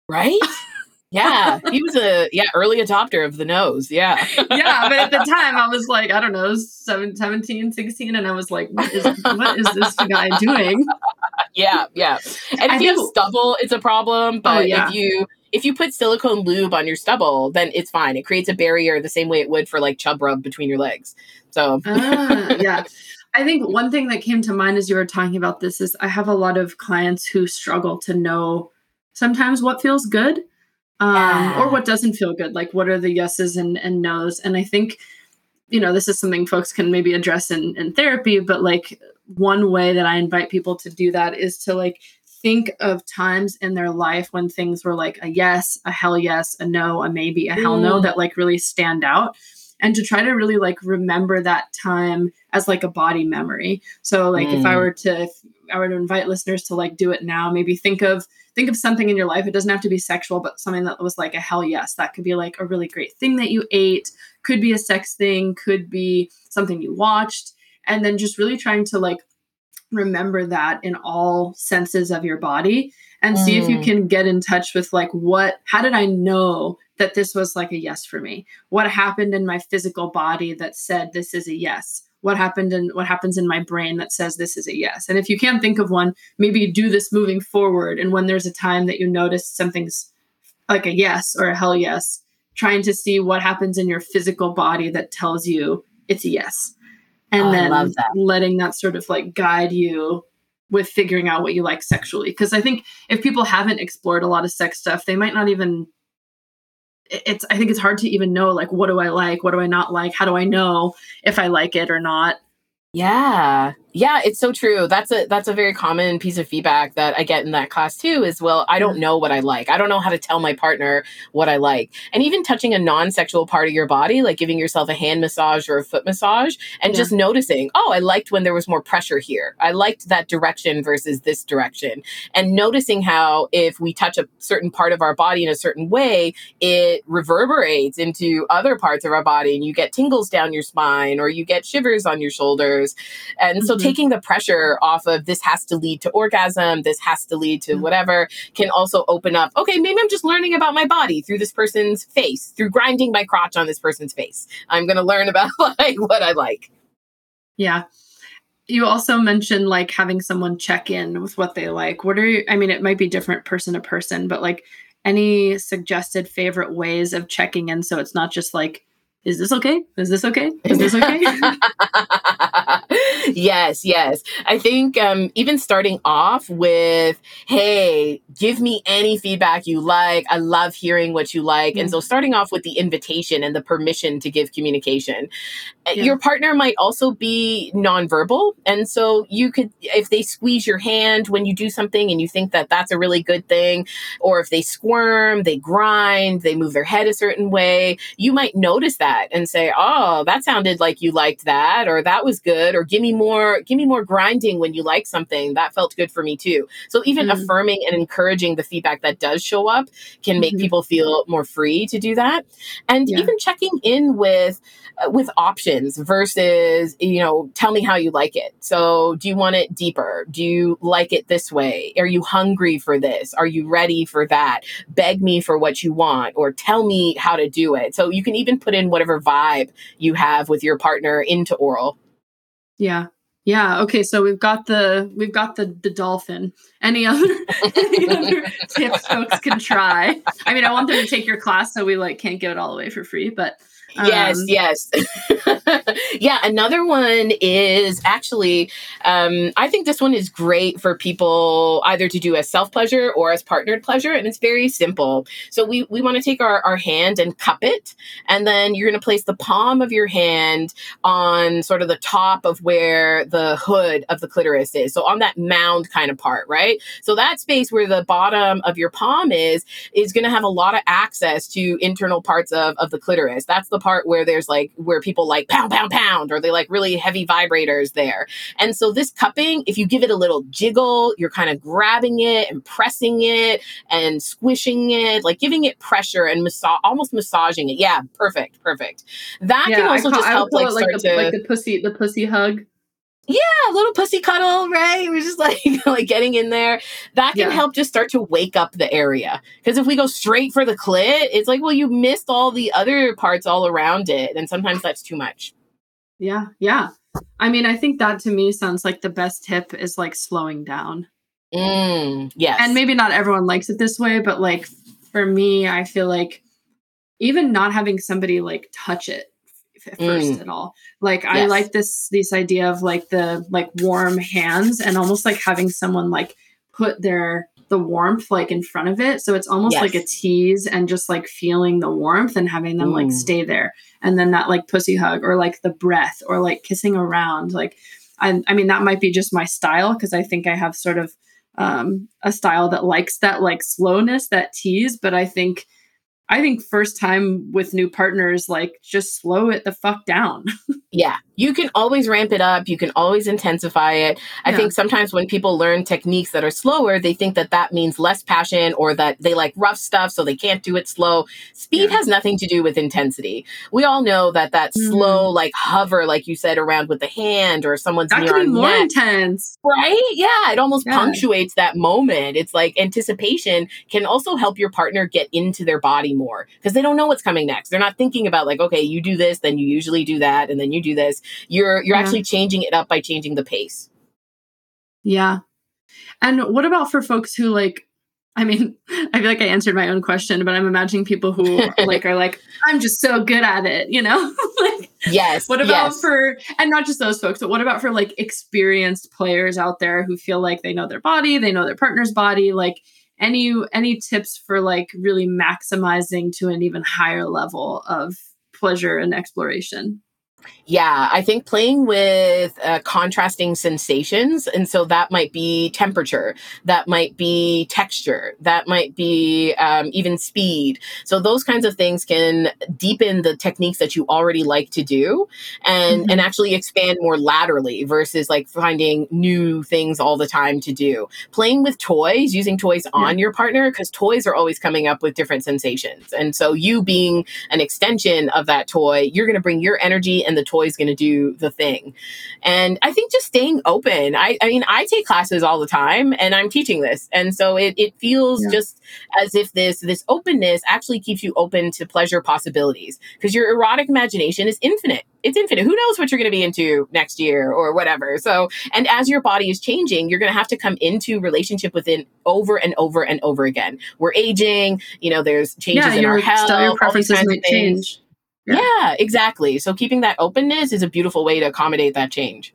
Right? yeah. He was a yeah, early adopter of the nose. Yeah. yeah, but at the time I was like, I don't know, seven, 17, 16, and I was like, what is what is this guy doing? yeah, yeah. And I if you have stubble, it's a problem. But Oh, yeah. if you if you put silicone lube on your stubble, then it's fine. It creates a barrier the same way it would for like chub rub between your legs. So ah, yeah. I think one thing that came to mind as you were talking about this is I have a lot of clients who struggle to know sometimes what feels good um, Yeah. or what doesn't feel good. Like, what are the yeses and, and nos? And I think, you know, this is something folks can maybe address in, in therapy, but like, one way that I invite people to do that is to like think of times in their life when things were like a yes, a hell yes, a no, a maybe, a hell no Mm. that like really stand out. And to try to really like remember that time as like a body memory. So like if i Mm. were to if i were to invite listeners to like do it now maybe think of think of something in your life. It doesn't have to be sexual but something that was like a hell yes. That could be like a really great thing that you ate. Could be a sex thing. Could be something you watched. And then just really trying to like remember that in all senses of your body and see if you Mm. can get in touch with like what how did i know that this was like a yes for me? What happened in my physical body that said this is a yes? What happened in what happens in my brain that says this is a yes? And if you can't think of one maybe do this moving forward and when there's a time that you notice something's like a yes or a hell yes trying to see what happens in your physical body that tells you it's a yes and Oh, then that. letting that sort of like guide you with figuring out what you like sexually because i think if people haven't explored a lot of sex stuff they might not even it's i think it's hard to even know like what do i like what do i not like how do i know if i like it or not Yeah. Yeah, it's so true. That's a that's a very common piece of feedback that I get in that class too is well, I don't know what I like. I don't know how to tell my partner what I like. And even touching a non-sexual part of your body, like giving yourself a hand massage or a foot massage and Yeah. just noticing, "Oh, I liked when there was more pressure here. I liked that direction versus this direction." And noticing how if we touch a certain part of our body in a certain way, it reverberates into other parts of our body and you get tingles down your spine or you get shivers on your shoulders and so Mhm. Taking the pressure off of this has to lead to orgasm this has to lead to Mhm. whatever can also open up okay maybe i'm just learning about my body through this person's face through grinding my crotch on this person's face. I'm going to learn about like what i like. Yeah. You also mentioned like having someone check in with what they like. What are you i mean it might be different person to person but like any suggested favorite ways of checking in so it's not just like is this okay is this okay is this okay yes, yes. I think um, even starting off with, hey, give me any feedback you like. I love hearing what you like. And so starting off with the invitation and the permission to give communication. Uh, Yeah. Your partner might also be nonverbal. And so you could, if they squeeze your hand when you do something and you think that that's a really good thing, or if they squirm, they grind, they move their head a certain way, you might notice that and say, "Oh, that sounded like you liked that," or "That was good," or "Give me more, give me more grinding when you like something. That felt good for me too." So even Mm. affirming and encouraging the feedback that does show up can make Mhm. people feel more free to do that, and Yeah. even checking in with uh, with options versus you know tell me how you like it so do you want it deeper do you like it this way are you hungry for this are you ready for that beg me for what you want or tell me how to do it so you can even put in whatever vibe you have with your partner into oral Yeah. Yeah. Okay. So we've got the we've got the the dolphin. Any other any other tips folks can try? I mean, I want them to take your class, so we like can't give it all away for free. But yes um, yes. Yeah another one is actually um, i think this one is great for people either to do as self pleasure or as partnered pleasure and it's very simple. So we, we want to take our, our hand and cup it and then you're going to place the palm of your hand on sort of the top of where the hood of the clitoris is so on that mound kind of part right? So that space where the bottom of your palm is is going to have a lot of access to internal parts of, of the clitoris. That's the part where there's like where people like pound, pound, pound, or they like really heavy vibrators there. And so this cupping, if you give it a little jiggle, you're kind of grabbing it and pressing it and squishing it, like giving it pressure and massage, almost massaging it. Yeah, perfect, perfect. That yeah, can also call, just help like, like start the, to like the pussy the pussy hug. Yeah, a little pussy cuddle, right? We're just like like getting in there. That can Yeah. help just start to wake up the area. Because if we go straight for the clit, it's like, well, you missed all the other parts all around it, and sometimes that's too much. Yeah, yeah. I mean, I think that to me sounds like the best tip is like slowing down. Mm, yes, And maybe not everyone likes it this way, but like for me, I feel like even not having somebody like touch it f- first Mm. at all. Like I like this this idea of like the like warm hands and almost like having someone like put their the warmth like in front of it. So it's almost like a tease and just like feeling the warmth and having them like Mm. stay there. And then that like pussy hug or like the breath or like kissing around. Like I, I mean that might be just my style because I think I have sort of um a style that likes that like slowness, that tease, but I think I think first time with new partners, like just slow it the fuck down. Yeah, you can always ramp it up. You can always intensify it. I Yeah. think sometimes when people learn techniques that are slower, they think that that means less passion or that they like rough stuff, so they can't do it slow. Speed Yeah. has nothing to do with intensity. We all know that that Mm. slow, like hover, like you said, around with the hand or someone's that could be more neck, intense. right? Yeah, it almost Yeah. punctuates that moment. It's like anticipation can also help your partner get into their body more because they don't know what's coming next. They're not thinking about like, okay, you do this, then you usually do that, and then you do this. You're you're Yeah. actually changing it up by changing the pace. Yeah. And what about for folks who like I mean, I feel like I answered my own question, but I'm imagining people who like are like, I'm just so good at it, you know? like Yes. what about yes. for and not just those folks, but what about for like experienced players out there who feel like they know their body, they know their partner's body, like any any tips for like really maximizing to an even higher level of pleasure and exploration? Yeah, I think playing with uh, contrasting sensations. And so that might be temperature, that might be texture, that might be um, even speed. So those kinds of things can deepen the techniques that you already like to do and, Mhm. and actually expand more laterally versus like finding new things all the time to do. Playing with toys, using toys on your partner, because toys are always coming up with different sensations. And so you being an extension of that toy, you're going to bring your energy and the toy's going to do the thing. And I think just staying open. I, I mean, I take classes all the time and I'm teaching this. And so it, it feels Yeah. just as if this, this openness actually keeps you open to pleasure possibilities because your erotic imagination is infinite. It's infinite. Who knows what you're going to be into next year or whatever. So, and as your body is changing, you're going to have to come into relationship with it over and over and over again. We're aging, you know, there's changes yeah, in your our health. style, your preferences might things. change. Yeah. Yeah. exactly. So keeping that openness is a beautiful way to accommodate that change.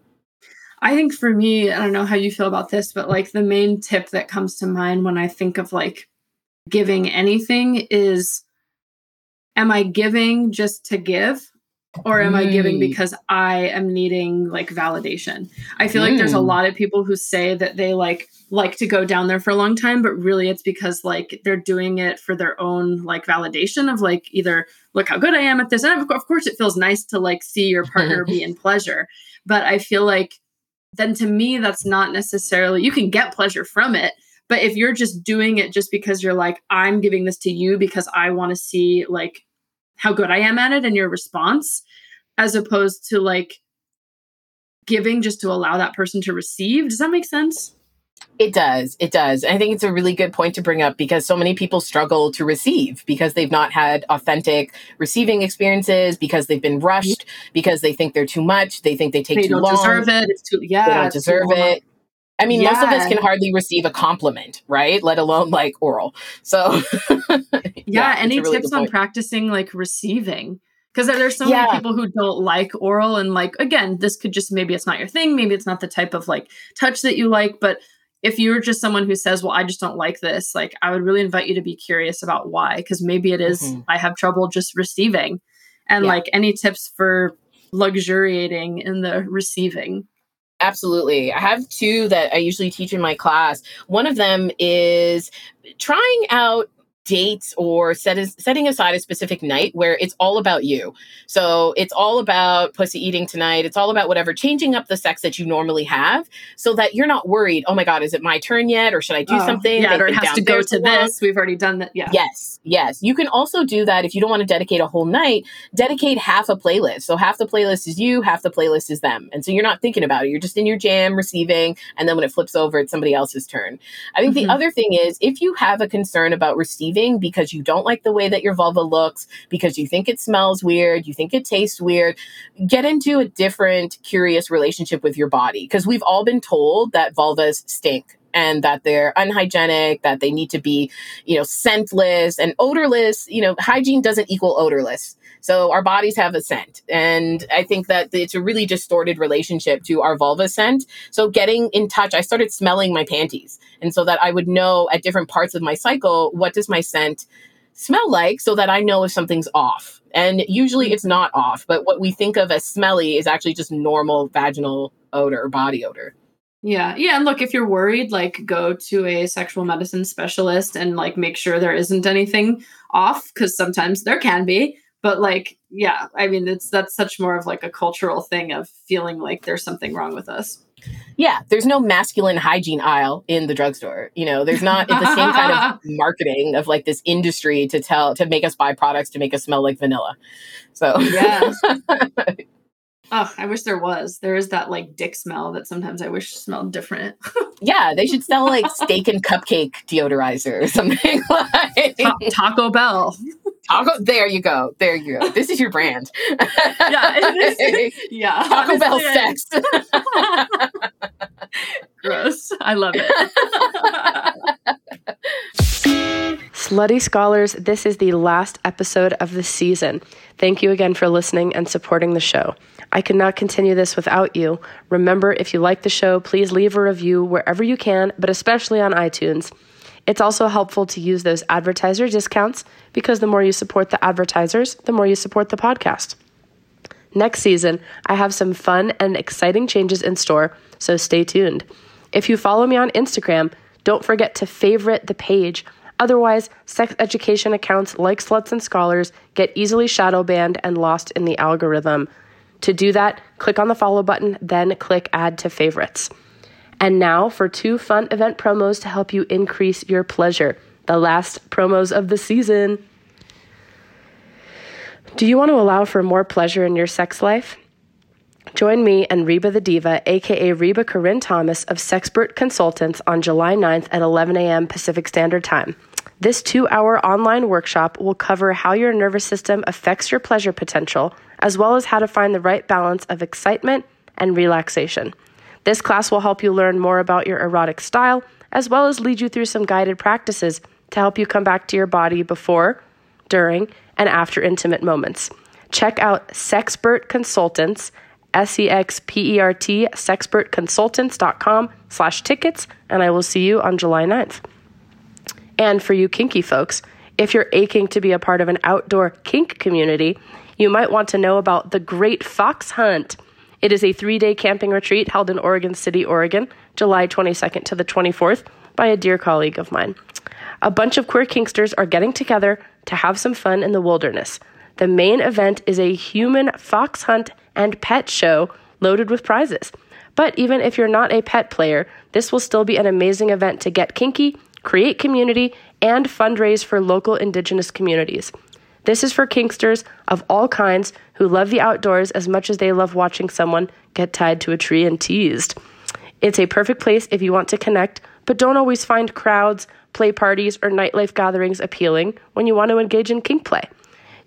I think for me, I don't know how you feel about this, but like the main tip that comes to mind when I think of like giving anything is am I giving just to give or am I giving Mm. because I am needing like validation? I feel like there's a Mm. lot of people who say that they like like to go down there for a long time, but really it's because like they're doing it for their own like validation of like either look how good I am at this. And of course it feels nice to like see your partner be in pleasure, but I feel like then to me that's not necessarily you can get pleasure from it but if you're just doing it just because you're like i'm giving this to you because i want to see like how good i am at it and your response as opposed to like giving just to allow that person to receive does that make sense It does. It does. I think it's a really good point to bring up because so many people struggle to receive because they've not had authentic receiving experiences, because they've been rushed, because they think they're too much, they think they take they too don't long, deserve it too yeah they don't deserve it. I mean, most of us can hardly receive a compliment, right? Let alone like oral. So, yeah, it's any really tips on practicing like receiving because there's so Yeah. many people who don't like oral and like again this could just maybe it's not your thing maybe it's not the type of like touch that you like but if you're just someone who says well i just don't like this like i would really invite you to be curious about why because maybe it is, Mhm. i have trouble just receiving and Yeah. like any tips for luxuriating in the receiving Absolutely. I have two that I usually teach in my class. One of them is trying out dates or set setting aside a specific night where it's all about you. So it's all about pussy eating tonight. It's all about whatever, changing up the sex that you normally have so that you're not worried, oh my God, is it my turn yet? Or should I do Oh, something? Yeah, or it has to go to this. We've already done that. Yeah. Yes, yes. You can also do that if you don't want to dedicate a whole night, dedicate half a playlist. So half the playlist is you, half the playlist is them. And so you're not thinking about it. You're just in your jam receiving. And then when it flips over, it's somebody else's turn. I think Mhm. the other thing is if you have a concern about receiving because you don't like the way that your vulva looks, because you think it smells weird, you think it tastes weird, get into a different, curious relationship with your body. Because we've all been told that vulvas stink and that they're unhygienic, that they need to be, you know, scentless and odorless. You know, hygiene doesn't equal odorless. So our bodies have a scent. And I think that it's a really distorted relationship to our vulva scent. So getting in touch, I started smelling my panties. And so that I would know at different parts of my cycle, what does my scent smell like so that I know if something's off. And usually it's not off, but what we think of as smelly is actually just normal vaginal odor, body odor. Yeah. Yeah. And look, if you're worried, like go to a sexual medicine specialist and like make sure there isn't anything off because sometimes there can be. But like, yeah, I mean, it's that's such more of like a cultural thing of feeling like there's something wrong with us. Yeah, there's no masculine hygiene aisle in the drugstore. You know, there's not the same kind of marketing of like this industry to tell to make us buy products to make us smell like vanilla. So Yeah. oh, I wish there was. There is that like dick smell that sometimes I wish smelled different. yeah, they should sell like steak and cupcake deodorizer or something like Ta- Taco Bell. Taco. There you go. There you go. This is your brand. Yeah. it is- yeah. Taco Bell honestly, sex. Gross. I love it. Slutty Scholars, this is the last episode of the season. Thank you again for listening and supporting the show. I could not continue this without you. Remember, if you like the show, please leave a review wherever you can, but especially on iTunes. It's also helpful to use those advertiser discounts because the more you support the advertisers, the more you support the podcast. Next season, I have some fun and exciting changes in store, so stay tuned. If you follow me on Instagram, don't forget to favorite the page. Otherwise, sex education accounts like Sluts and Scholars get easily shadow banned and lost in the algorithm. To do that, click on the follow button, then click add to favorites. And now for two fun event promos to help you increase your pleasure. The last promos of the season. Do you want to allow for more pleasure in your sex life? Join me and Reba the Diva, aka Reba Corinne Thomas of Sexpert Consultants, on July 9th at 11 a.m. Pacific Standard Time. This two hour online workshop will cover how your nervous system affects your pleasure potential, as well as how to find the right balance of excitement and relaxation. This class will help you learn more about your erotic style, as well as lead you through some guided practices to help you come back to your body before, during, and after intimate moments. Check out Sexpert Consultants, S-E-X-P-E-R-T, sexpertconsultants.com slash tickets, and I will see you on July 9th. And for you kinky folks, if you're aching to be a part of an outdoor kink community, you might want to know about the Great Fox Hunt. It is a three day camping retreat held in Oregon City, Oregon, July 22nd to the 24th, by a dear colleague of mine. A bunch of queer kinksters are getting together to have some fun in the wilderness. The main event is a human fox hunt and pet show loaded with prizes. But even if you're not a pet player, this will still be an amazing event to get kinky, create community, and fundraise for local indigenous communities. This is for kinksters of all kinds who love the outdoors as much as they love watching someone get tied to a tree and teased. It's a perfect place if you want to connect, but don't always find crowds, play parties, or nightlife gatherings appealing when you want to engage in kink play.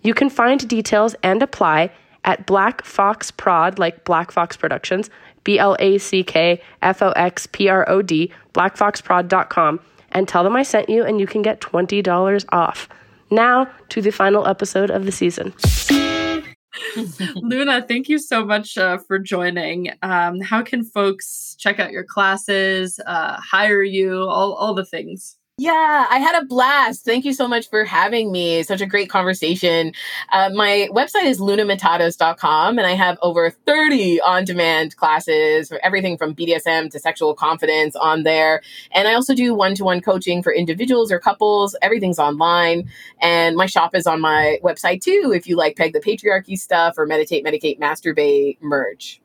You can find details and apply at Black Fox Prod, like Black Fox Productions, B L A C K F O X P R O D, blackfoxprod.com, and tell them I sent you, and you can get $20 off. Now to the final episode of the season. Luna, thank you so much uh, for joining. Um, how can folks check out your classes, uh, hire you, all, all the things? Yeah, I had a blast. Thank you so much for having me. Such a great conversation. Uh, my website is lunamatatas.com, and I have over 30 on demand classes for everything from BDSM to sexual confidence on there. And I also do one to one coaching for individuals or couples. Everything's online. And my shop is on my website too, if you like Peg the Patriarchy stuff or Meditate, Medicate, Masturbate merch.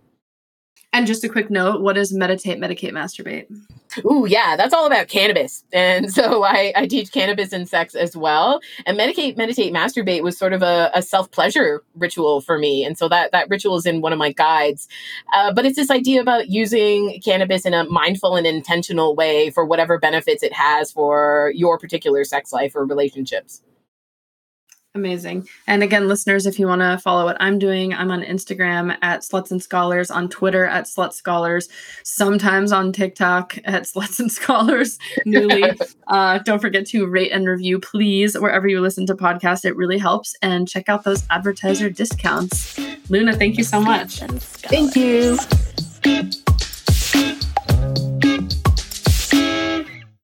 And just a quick note what is meditate, medicate, masturbate? Ooh, yeah, that's all about cannabis. And so I, I teach cannabis and sex as well. And medicate, meditate, masturbate was sort of a, a self pleasure ritual for me. And so that, that ritual is in one of my guides. Uh, but it's this idea about using cannabis in a mindful and intentional way for whatever benefits it has for your particular sex life or relationships. Amazing. And again, listeners, if you want to follow what I'm doing, I'm on Instagram at Sluts and Scholars, on Twitter at Slut Scholars, sometimes on TikTok at Sluts and Scholars newly. uh, don't forget to rate and review, please, wherever you listen to podcasts. It really helps. And check out those advertiser discounts. Luna, thank you so much. Thank you.